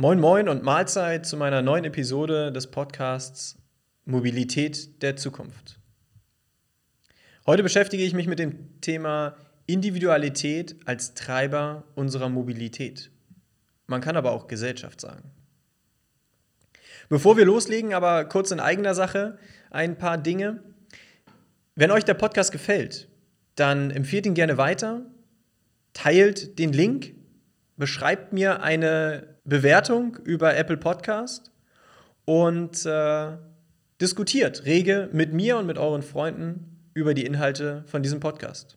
Moin Moin und Mahlzeit zu meiner neuen Episode des Podcasts Mobilität der Zukunft. Heute beschäftige ich mich mit dem Thema Individualität als Treiber unserer Mobilität. Man kann aber auch Gesellschaft sagen. Bevor wir loslegen, aber kurz in eigener Sache ein paar Dinge. Wenn euch der Podcast gefällt, dann empfehlt ihn gerne weiter, teilt den Link, beschreibt mir eine Bewertung über Apple Podcast und äh, diskutiert rege mit mir und mit euren Freunden über die Inhalte von diesem Podcast.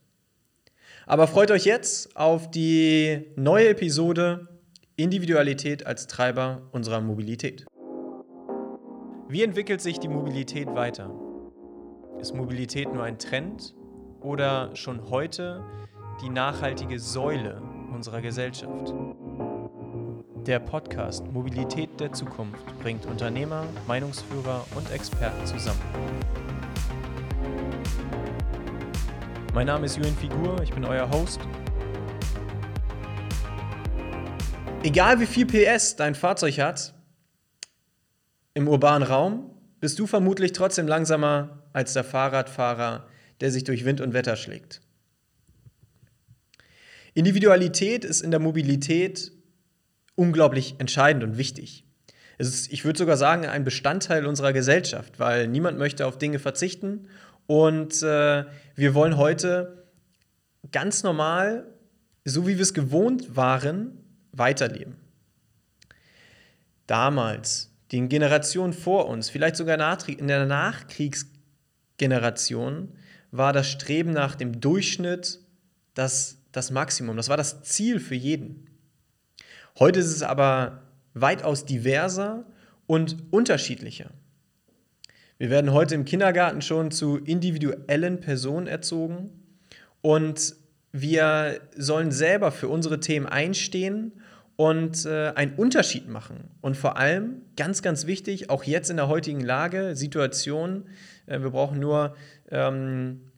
Aber freut euch jetzt auf die neue Episode Individualität als Treiber unserer Mobilität. Wie entwickelt sich die Mobilität weiter? Ist Mobilität nur ein Trend oder schon heute die nachhaltige Säule unserer Gesellschaft? Der Podcast Mobilität der Zukunft bringt Unternehmer, Meinungsführer und Experten zusammen. Mein Name ist Julian Figur, ich bin euer Host. Egal wie viel PS dein Fahrzeug hat, im urbanen Raum bist du vermutlich trotzdem langsamer als der Fahrradfahrer, der sich durch Wind und Wetter schlägt. Individualität ist in der Mobilität unglaublich entscheidend und wichtig. Es ist, ich würde sogar sagen, ein Bestandteil unserer Gesellschaft, weil niemand möchte auf Dinge verzichten und äh, wir wollen heute ganz normal, so wie wir es gewohnt waren, weiterleben. Damals, den Generationen vor uns, vielleicht sogar in der Nachkriegsgeneration, war das Streben nach dem Durchschnitt das, das Maximum. Das war das Ziel für jeden. Heute ist es aber weitaus diverser und unterschiedlicher. Wir werden heute im Kindergarten schon zu individuellen Personen erzogen und wir sollen selber für unsere Themen einstehen und äh, einen Unterschied machen. Und vor allem, ganz, ganz wichtig, auch jetzt in der heutigen Lage, Situation, äh, wir brauchen nur ähm,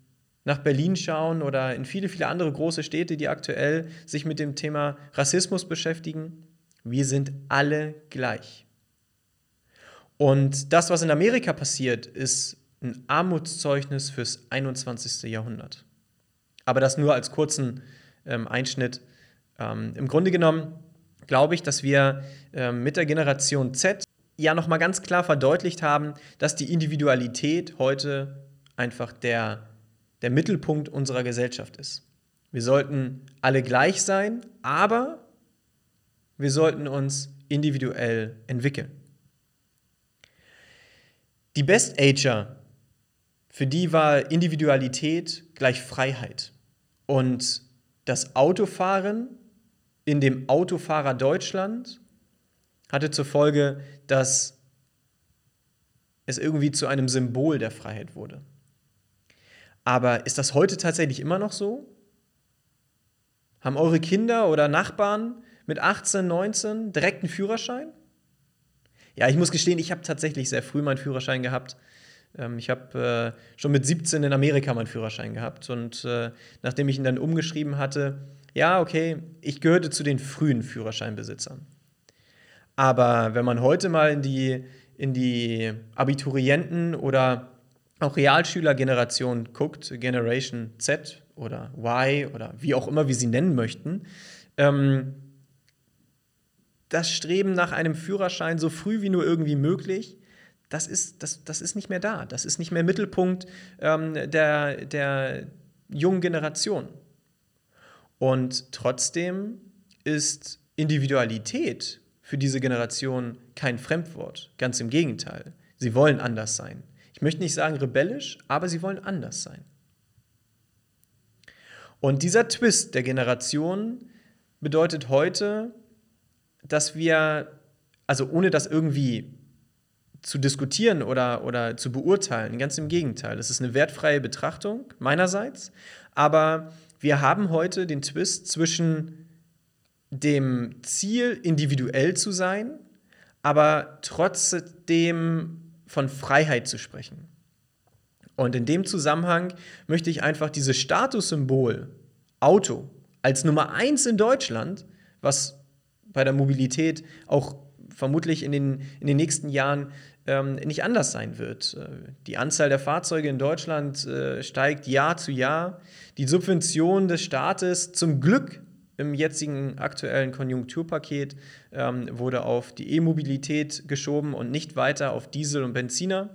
nach Berlin schauen oder in viele, viele andere große Städte, die aktuell sich mit dem Thema Rassismus beschäftigen. Wir sind alle gleich. Und das, was in Amerika passiert, ist ein Armutszeugnis fürs 21. Jahrhundert. Aber das nur als kurzen ähm, Einschnitt. Ähm, Im Grunde genommen glaube ich, dass wir ähm, mit der Generation Z ja nochmal ganz klar verdeutlicht haben, dass die Individualität heute einfach der der Mittelpunkt unserer Gesellschaft ist. Wir sollten alle gleich sein, aber wir sollten uns individuell entwickeln. Die Best-Ager, für die war Individualität gleich Freiheit. Und das Autofahren in dem Autofahrer Deutschland hatte zur Folge, dass es irgendwie zu einem Symbol der Freiheit wurde. Aber ist das heute tatsächlich immer noch so? Haben eure Kinder oder Nachbarn mit 18, 19 direkt einen Führerschein? Ja, ich muss gestehen, ich habe tatsächlich sehr früh meinen Führerschein gehabt. Ähm, ich habe äh, schon mit 17 in Amerika meinen Führerschein gehabt. Und äh, nachdem ich ihn dann umgeschrieben hatte, ja, okay, ich gehörte zu den frühen Führerscheinbesitzern. Aber wenn man heute mal in die, in die Abiturienten oder auch Realschülergeneration guckt, Generation Z oder Y oder wie auch immer wir sie nennen möchten, ähm, das Streben nach einem Führerschein so früh wie nur irgendwie möglich, das ist, das, das ist nicht mehr da. Das ist nicht mehr Mittelpunkt ähm, der, der jungen Generation. Und trotzdem ist Individualität für diese Generation kein Fremdwort. Ganz im Gegenteil. Sie wollen anders sein möchte nicht sagen rebellisch, aber sie wollen anders sein. Und dieser Twist der Generation bedeutet heute, dass wir, also ohne das irgendwie zu diskutieren oder, oder zu beurteilen, ganz im Gegenteil, das ist eine wertfreie Betrachtung meinerseits, aber wir haben heute den Twist zwischen dem Ziel, individuell zu sein, aber trotzdem von Freiheit zu sprechen. Und in dem Zusammenhang möchte ich einfach dieses Statussymbol Auto als Nummer eins in Deutschland, was bei der Mobilität auch vermutlich in den, in den nächsten Jahren ähm, nicht anders sein wird. Äh, die Anzahl der Fahrzeuge in Deutschland äh, steigt Jahr zu Jahr. Die Subvention des Staates zum Glück im jetzigen aktuellen Konjunkturpaket ähm, wurde auf die E-Mobilität geschoben und nicht weiter auf Diesel und Benziner.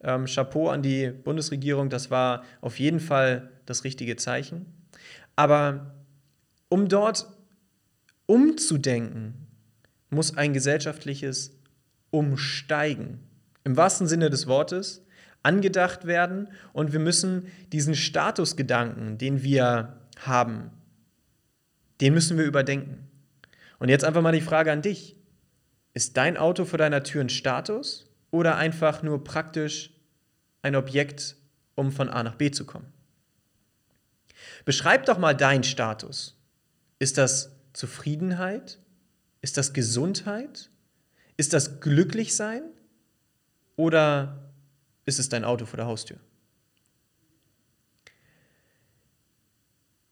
Ähm, Chapeau an die Bundesregierung, das war auf jeden Fall das richtige Zeichen. Aber um dort umzudenken, muss ein gesellschaftliches Umsteigen im wahrsten Sinne des Wortes angedacht werden und wir müssen diesen Statusgedanken, den wir haben, den müssen wir überdenken. Und jetzt einfach mal die Frage an dich. Ist dein Auto vor deiner Tür ein Status oder einfach nur praktisch ein Objekt, um von A nach B zu kommen? Beschreib doch mal deinen Status. Ist das Zufriedenheit? Ist das Gesundheit? Ist das Glücklichsein? Oder ist es dein Auto vor der Haustür?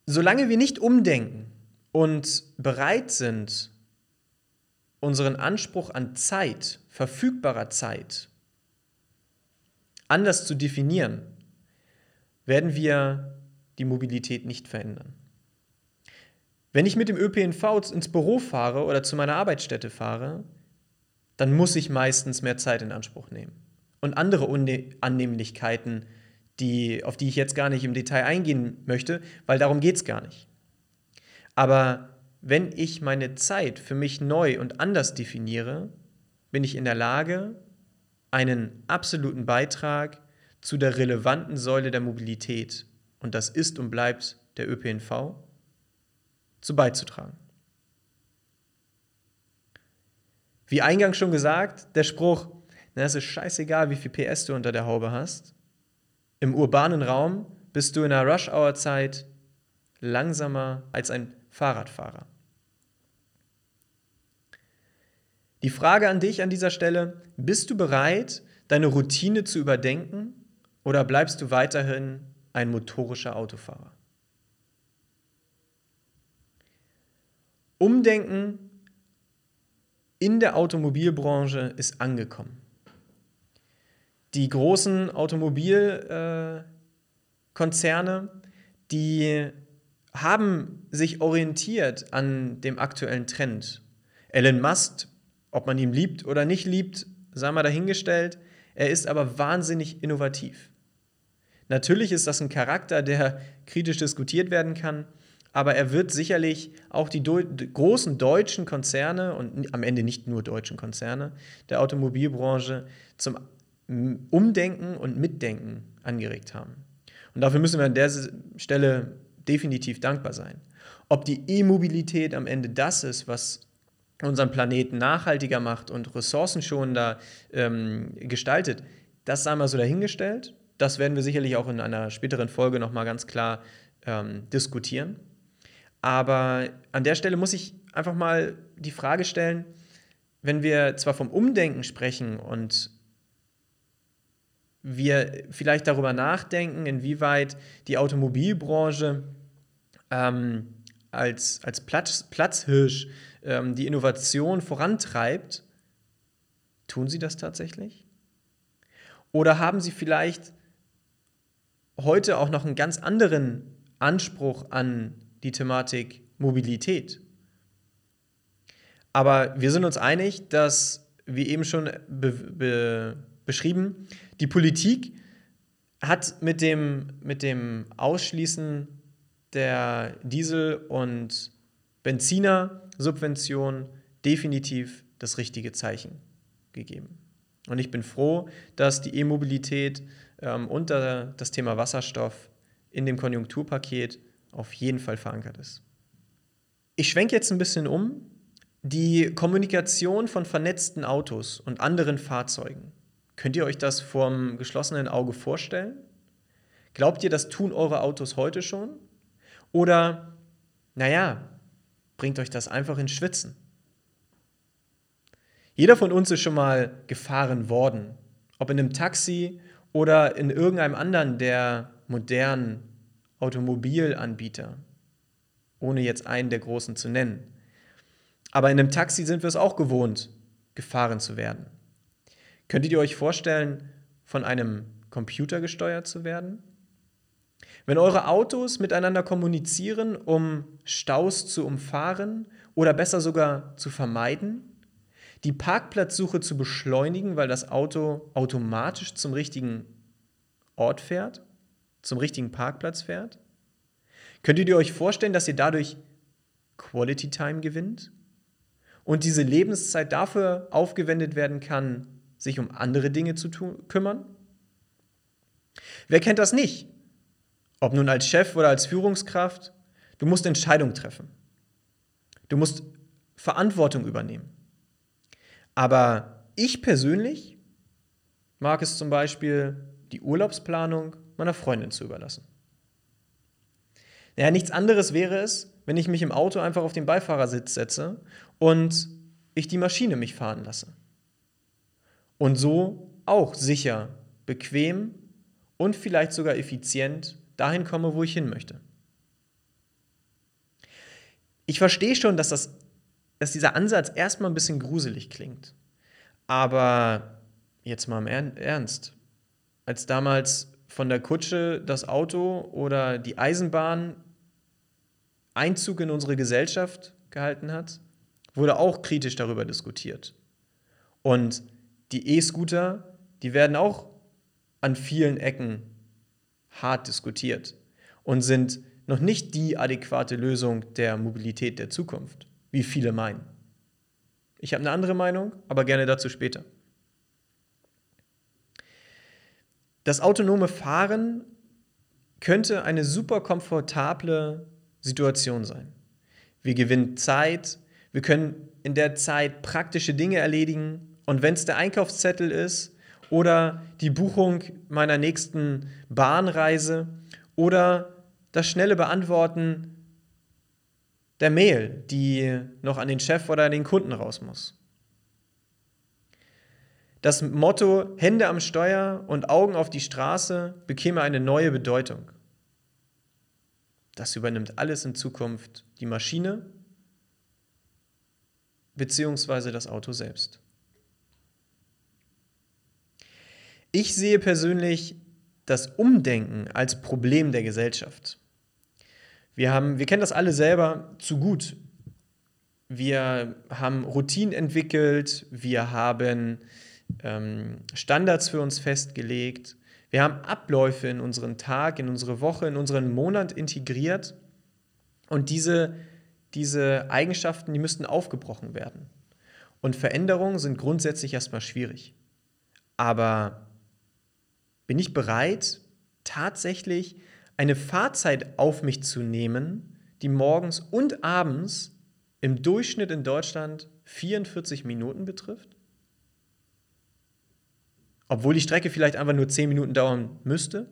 Solange wir nicht umdenken und bereit sind, unseren Anspruch an Zeit, verfügbarer Zeit, anders zu definieren, werden wir die Mobilität nicht verändern. Wenn ich mit dem ÖPNV ins Büro fahre oder zu meiner Arbeitsstätte fahre, dann muss ich meistens mehr Zeit in Anspruch nehmen. Und andere Annehmlichkeiten, die, auf die ich jetzt gar nicht im Detail eingehen möchte, weil darum geht es gar nicht. Aber wenn ich meine Zeit für mich neu und anders definiere, bin ich in der Lage, einen absoluten Beitrag zu der relevanten Säule der Mobilität, und das ist und bleibt der ÖPNV, zu beizutragen. Wie eingangs schon gesagt, der Spruch, na, es ist scheißegal, wie viel PS du unter der Haube hast. Im urbanen Raum bist du in der Rush-Hour-Zeit langsamer als ein Fahrradfahrer. Die Frage an dich an dieser Stelle, bist du bereit, deine Routine zu überdenken oder bleibst du weiterhin ein motorischer Autofahrer? Umdenken in der Automobilbranche ist angekommen. Die großen Automobilkonzerne, äh, die haben sich orientiert an dem aktuellen Trend. Elon Musk, ob man ihn liebt oder nicht liebt, sei mal dahingestellt, er ist aber wahnsinnig innovativ. Natürlich ist das ein Charakter, der kritisch diskutiert werden kann, aber er wird sicherlich auch die Deu großen deutschen Konzerne und am Ende nicht nur deutschen Konzerne der Automobilbranche zum Umdenken und Mitdenken angeregt haben. Und dafür müssen wir an der Stelle definitiv dankbar sein. Ob die E-Mobilität am Ende das ist, was unseren Planeten nachhaltiger macht und ressourcenschonender ähm, gestaltet, das sei mal so dahingestellt. Das werden wir sicherlich auch in einer späteren Folge nochmal ganz klar ähm, diskutieren. Aber an der Stelle muss ich einfach mal die Frage stellen, wenn wir zwar vom Umdenken sprechen und wir vielleicht darüber nachdenken, inwieweit die Automobilbranche ähm, als, als Platz, Platzhirsch ähm, die Innovation vorantreibt, tun sie das tatsächlich? Oder haben sie vielleicht heute auch noch einen ganz anderen Anspruch an die Thematik Mobilität? Aber wir sind uns einig, dass, wie eben schon be be beschrieben, die Politik hat mit dem, mit dem Ausschließen der Diesel- und Benziner-Subvention definitiv das richtige Zeichen gegeben. Und ich bin froh, dass die E-Mobilität ähm, und das Thema Wasserstoff in dem Konjunkturpaket auf jeden Fall verankert ist. Ich schwenke jetzt ein bisschen um. Die Kommunikation von vernetzten Autos und anderen Fahrzeugen Könnt ihr euch das vorm geschlossenen Auge vorstellen? Glaubt ihr, das tun eure Autos heute schon? Oder, naja, bringt euch das einfach ins Schwitzen? Jeder von uns ist schon mal gefahren worden, ob in einem Taxi oder in irgendeinem anderen der modernen Automobilanbieter, ohne jetzt einen der großen zu nennen. Aber in einem Taxi sind wir es auch gewohnt, gefahren zu werden. Könntet ihr euch vorstellen, von einem Computer gesteuert zu werden? Wenn eure Autos miteinander kommunizieren, um Staus zu umfahren oder besser sogar zu vermeiden, die Parkplatzsuche zu beschleunigen, weil das Auto automatisch zum richtigen Ort fährt, zum richtigen Parkplatz fährt? Könntet ihr euch vorstellen, dass ihr dadurch Quality Time gewinnt und diese Lebenszeit dafür aufgewendet werden kann, sich um andere Dinge zu kümmern? Wer kennt das nicht? Ob nun als Chef oder als Führungskraft, du musst Entscheidungen treffen. Du musst Verantwortung übernehmen. Aber ich persönlich mag es zum Beispiel, die Urlaubsplanung meiner Freundin zu überlassen. Naja, nichts anderes wäre es, wenn ich mich im Auto einfach auf den Beifahrersitz setze und ich die Maschine mich fahren lasse. Und so auch sicher, bequem und vielleicht sogar effizient dahin komme, wo ich hin möchte. Ich verstehe schon, dass, das, dass dieser Ansatz erstmal ein bisschen gruselig klingt. Aber jetzt mal im Ernst. Als damals von der Kutsche das Auto oder die Eisenbahn Einzug in unsere Gesellschaft gehalten hat, wurde auch kritisch darüber diskutiert. Und die E-Scooter, die werden auch an vielen Ecken hart diskutiert und sind noch nicht die adäquate Lösung der Mobilität der Zukunft, wie viele meinen. Ich habe eine andere Meinung, aber gerne dazu später. Das autonome Fahren könnte eine super komfortable Situation sein. Wir gewinnen Zeit, wir können in der Zeit praktische Dinge erledigen und wenn es der Einkaufszettel ist oder die Buchung meiner nächsten Bahnreise oder das schnelle Beantworten der Mail, die noch an den Chef oder an den Kunden raus muss. Das Motto Hände am Steuer und Augen auf die Straße bekäme eine neue Bedeutung. Das übernimmt alles in Zukunft die Maschine bzw. das Auto selbst. Ich sehe persönlich das Umdenken als Problem der Gesellschaft. Wir, haben, wir kennen das alle selber zu gut. Wir haben Routinen entwickelt, wir haben ähm, Standards für uns festgelegt, wir haben Abläufe in unseren Tag, in unsere Woche, in unseren Monat integriert und diese, diese Eigenschaften, die müssten aufgebrochen werden. Und Veränderungen sind grundsätzlich erstmal schwierig. Aber bin ich bereit, tatsächlich eine Fahrzeit auf mich zu nehmen, die morgens und abends im Durchschnitt in Deutschland 44 Minuten betrifft? Obwohl die Strecke vielleicht einfach nur 10 Minuten dauern müsste?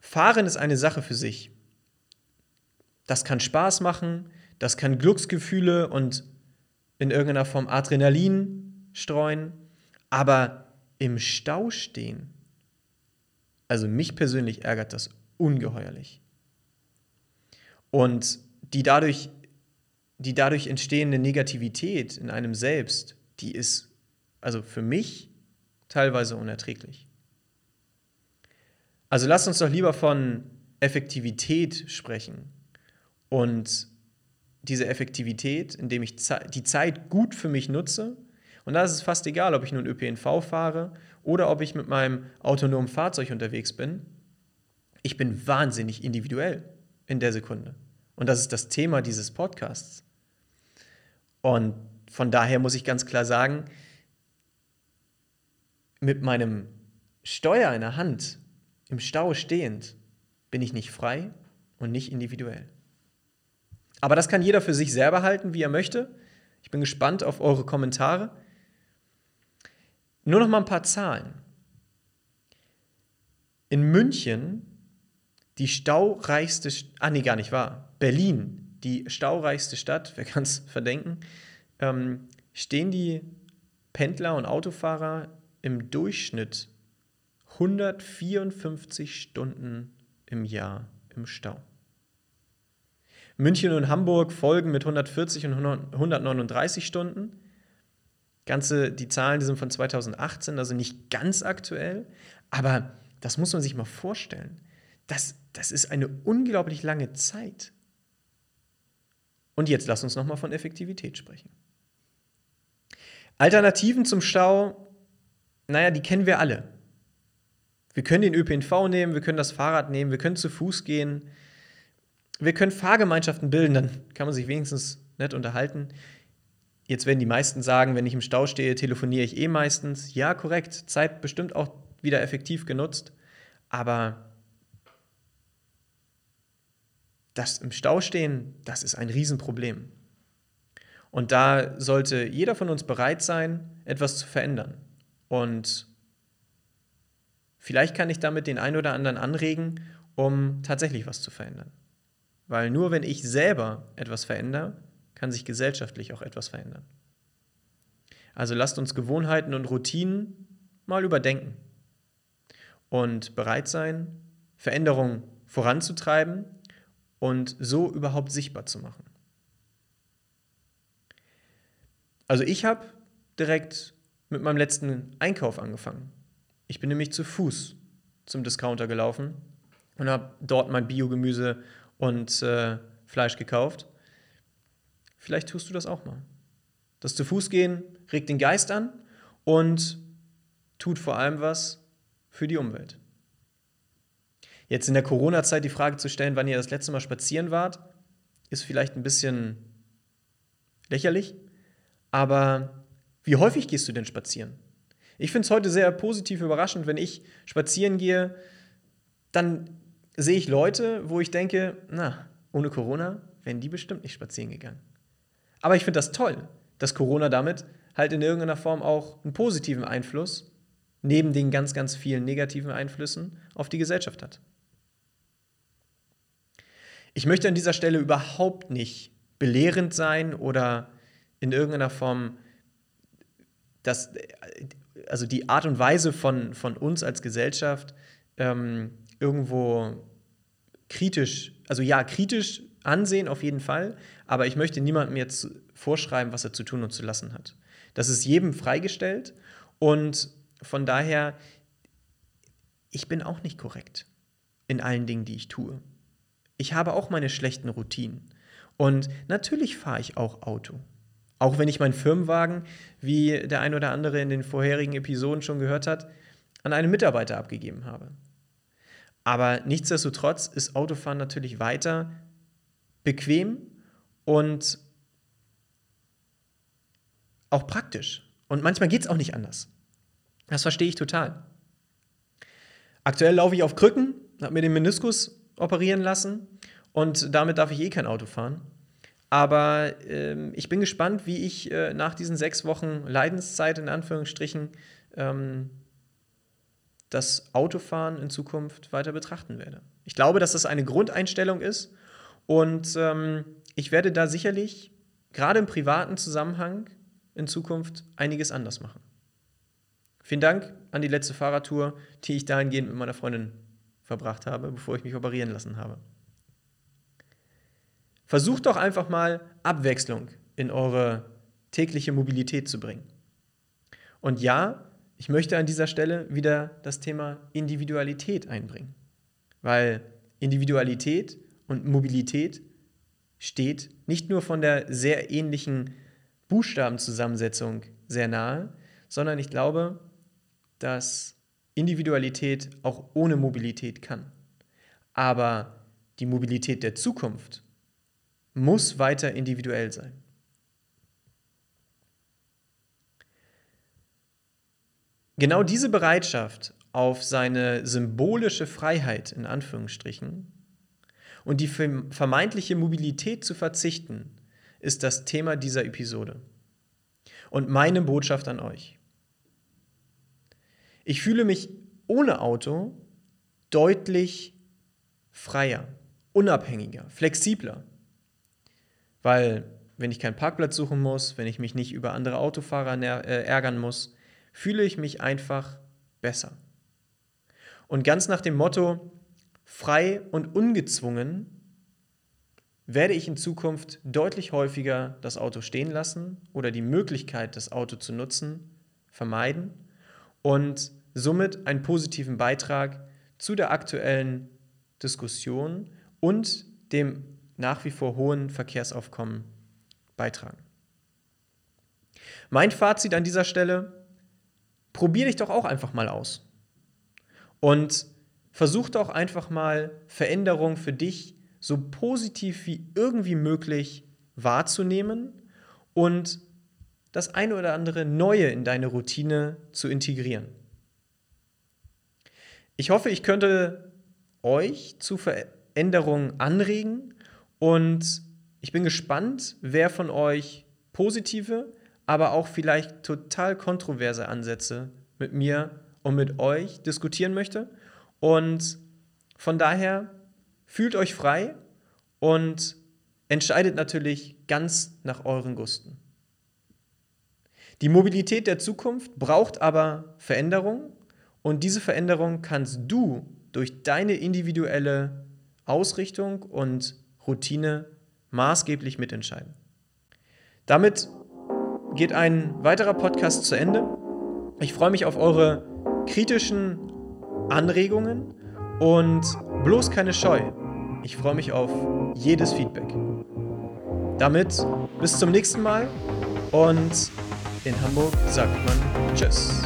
Fahren ist eine Sache für sich. Das kann Spaß machen, das kann Glücksgefühle und in irgendeiner Form Adrenalin streuen, aber im Stau stehen also mich persönlich ärgert das ungeheuerlich. Und die dadurch, die dadurch entstehende Negativität in einem selbst, die ist also für mich teilweise unerträglich. Also lasst uns doch lieber von Effektivität sprechen und diese Effektivität, indem ich die Zeit gut für mich nutze. Und da ist es fast egal, ob ich nun ÖPNV fahre oder ob ich mit meinem autonomen Fahrzeug unterwegs bin, ich bin wahnsinnig individuell in der Sekunde. Und das ist das Thema dieses Podcasts. Und von daher muss ich ganz klar sagen, mit meinem Steuer in der Hand, im Stau stehend, bin ich nicht frei und nicht individuell. Aber das kann jeder für sich selber halten, wie er möchte. Ich bin gespannt auf eure Kommentare. Nur noch mal ein paar Zahlen. In München, die staureichste, ah nee, gar nicht wahr, Berlin, die staureichste Stadt, wer kann es verdenken, ähm, stehen die Pendler und Autofahrer im Durchschnitt 154 Stunden im Jahr im Stau. München und Hamburg folgen mit 140 und 139 Stunden. Ganze, die Zahlen, die sind von 2018, also nicht ganz aktuell, aber das muss man sich mal vorstellen. Das, das ist eine unglaublich lange Zeit. Und jetzt lass uns nochmal von Effektivität sprechen. Alternativen zum Stau, naja, die kennen wir alle. Wir können den ÖPNV nehmen, wir können das Fahrrad nehmen, wir können zu Fuß gehen, wir können Fahrgemeinschaften bilden, dann kann man sich wenigstens nett unterhalten. Jetzt werden die meisten sagen, wenn ich im Stau stehe, telefoniere ich eh meistens. Ja, korrekt, Zeit bestimmt auch wieder effektiv genutzt, aber das im Stau stehen, das ist ein Riesenproblem. Und da sollte jeder von uns bereit sein, etwas zu verändern. Und vielleicht kann ich damit den einen oder anderen anregen, um tatsächlich was zu verändern. Weil nur wenn ich selber etwas verändere, kann sich gesellschaftlich auch etwas verändern. Also lasst uns Gewohnheiten und Routinen mal überdenken und bereit sein, Veränderungen voranzutreiben und so überhaupt sichtbar zu machen. Also ich habe direkt mit meinem letzten Einkauf angefangen. Ich bin nämlich zu Fuß zum Discounter gelaufen und habe dort mein Biogemüse und äh, Fleisch gekauft. Vielleicht tust du das auch mal. Das zu Fuß gehen regt den Geist an und tut vor allem was für die Umwelt. Jetzt in der Corona-Zeit die Frage zu stellen, wann ihr das letzte Mal spazieren wart, ist vielleicht ein bisschen lächerlich, aber wie häufig gehst du denn spazieren? Ich finde es heute sehr positiv überraschend, wenn ich spazieren gehe, dann sehe ich Leute, wo ich denke, na, ohne Corona wären die bestimmt nicht spazieren gegangen. Aber ich finde das toll, dass Corona damit halt in irgendeiner Form auch einen positiven Einfluss neben den ganz, ganz vielen negativen Einflüssen auf die Gesellschaft hat. Ich möchte an dieser Stelle überhaupt nicht belehrend sein oder in irgendeiner Form das, also die Art und Weise von, von uns als Gesellschaft ähm, irgendwo kritisch, also ja, kritisch ansehen auf jeden Fall, aber ich möchte niemandem jetzt vorschreiben, was er zu tun und zu lassen hat. Das ist jedem freigestellt und von daher, ich bin auch nicht korrekt in allen Dingen, die ich tue. Ich habe auch meine schlechten Routinen. Und natürlich fahre ich auch Auto. Auch wenn ich meinen Firmenwagen, wie der ein oder andere in den vorherigen Episoden schon gehört hat, an einen Mitarbeiter abgegeben habe. Aber nichtsdestotrotz ist Autofahren natürlich weiter bequem und auch praktisch. Und manchmal geht es auch nicht anders. Das verstehe ich total. Aktuell laufe ich auf Krücken, habe mir den Meniskus operieren lassen und damit darf ich eh kein Auto fahren. Aber ähm, ich bin gespannt, wie ich äh, nach diesen sechs Wochen Leidenszeit in Anführungsstrichen ähm, das Autofahren in Zukunft weiter betrachten werde. Ich glaube, dass das eine Grundeinstellung ist und ähm, ich werde da sicherlich gerade im privaten Zusammenhang in Zukunft einiges anders machen. Vielen Dank an die letzte Fahrradtour, die ich dahingehend mit meiner Freundin verbracht habe, bevor ich mich operieren lassen habe. Versucht doch einfach mal Abwechslung in eure tägliche Mobilität zu bringen. Und ja, ich möchte an dieser Stelle wieder das Thema Individualität einbringen, weil Individualität und Mobilität steht nicht nur von der sehr ähnlichen Buchstabenzusammensetzung sehr nahe, sondern ich glaube, dass Individualität auch ohne Mobilität kann. Aber die Mobilität der Zukunft muss weiter individuell sein. Genau diese Bereitschaft auf seine symbolische Freiheit in Anführungsstrichen und die vermeintliche Mobilität zu verzichten, ist das Thema dieser Episode. Und meine Botschaft an euch. Ich fühle mich ohne Auto deutlich freier, unabhängiger, flexibler. Weil wenn ich keinen Parkplatz suchen muss, wenn ich mich nicht über andere Autofahrer äh, ärgern muss, fühle ich mich einfach besser. Und ganz nach dem Motto, frei und ungezwungen, werde ich in Zukunft deutlich häufiger das Auto stehen lassen oder die Möglichkeit, das Auto zu nutzen, vermeiden und somit einen positiven Beitrag zu der aktuellen Diskussion und dem nach wie vor hohen Verkehrsaufkommen beitragen. Mein Fazit an dieser Stelle, probier dich doch auch einfach mal aus. Und versuch doch einfach mal Veränderungen für dich so positiv wie irgendwie möglich wahrzunehmen und das eine oder andere Neue in deine Routine zu integrieren. Ich hoffe, ich könnte euch zu Veränderungen anregen und ich bin gespannt, wer von euch positive, aber auch vielleicht total kontroverse Ansätze mit mir und mit euch diskutieren möchte. Und von daher fühlt euch frei und entscheidet natürlich ganz nach euren Gusten. Die Mobilität der Zukunft braucht aber Veränderung und diese Veränderung kannst du durch deine individuelle Ausrichtung und Routine maßgeblich mitentscheiden. Damit geht ein weiterer Podcast zu Ende. Ich freue mich auf eure kritischen Anregungen und bloß keine Scheu. Ich freue mich auf jedes Feedback. Damit bis zum nächsten Mal und in Hamburg sagt man Tschüss.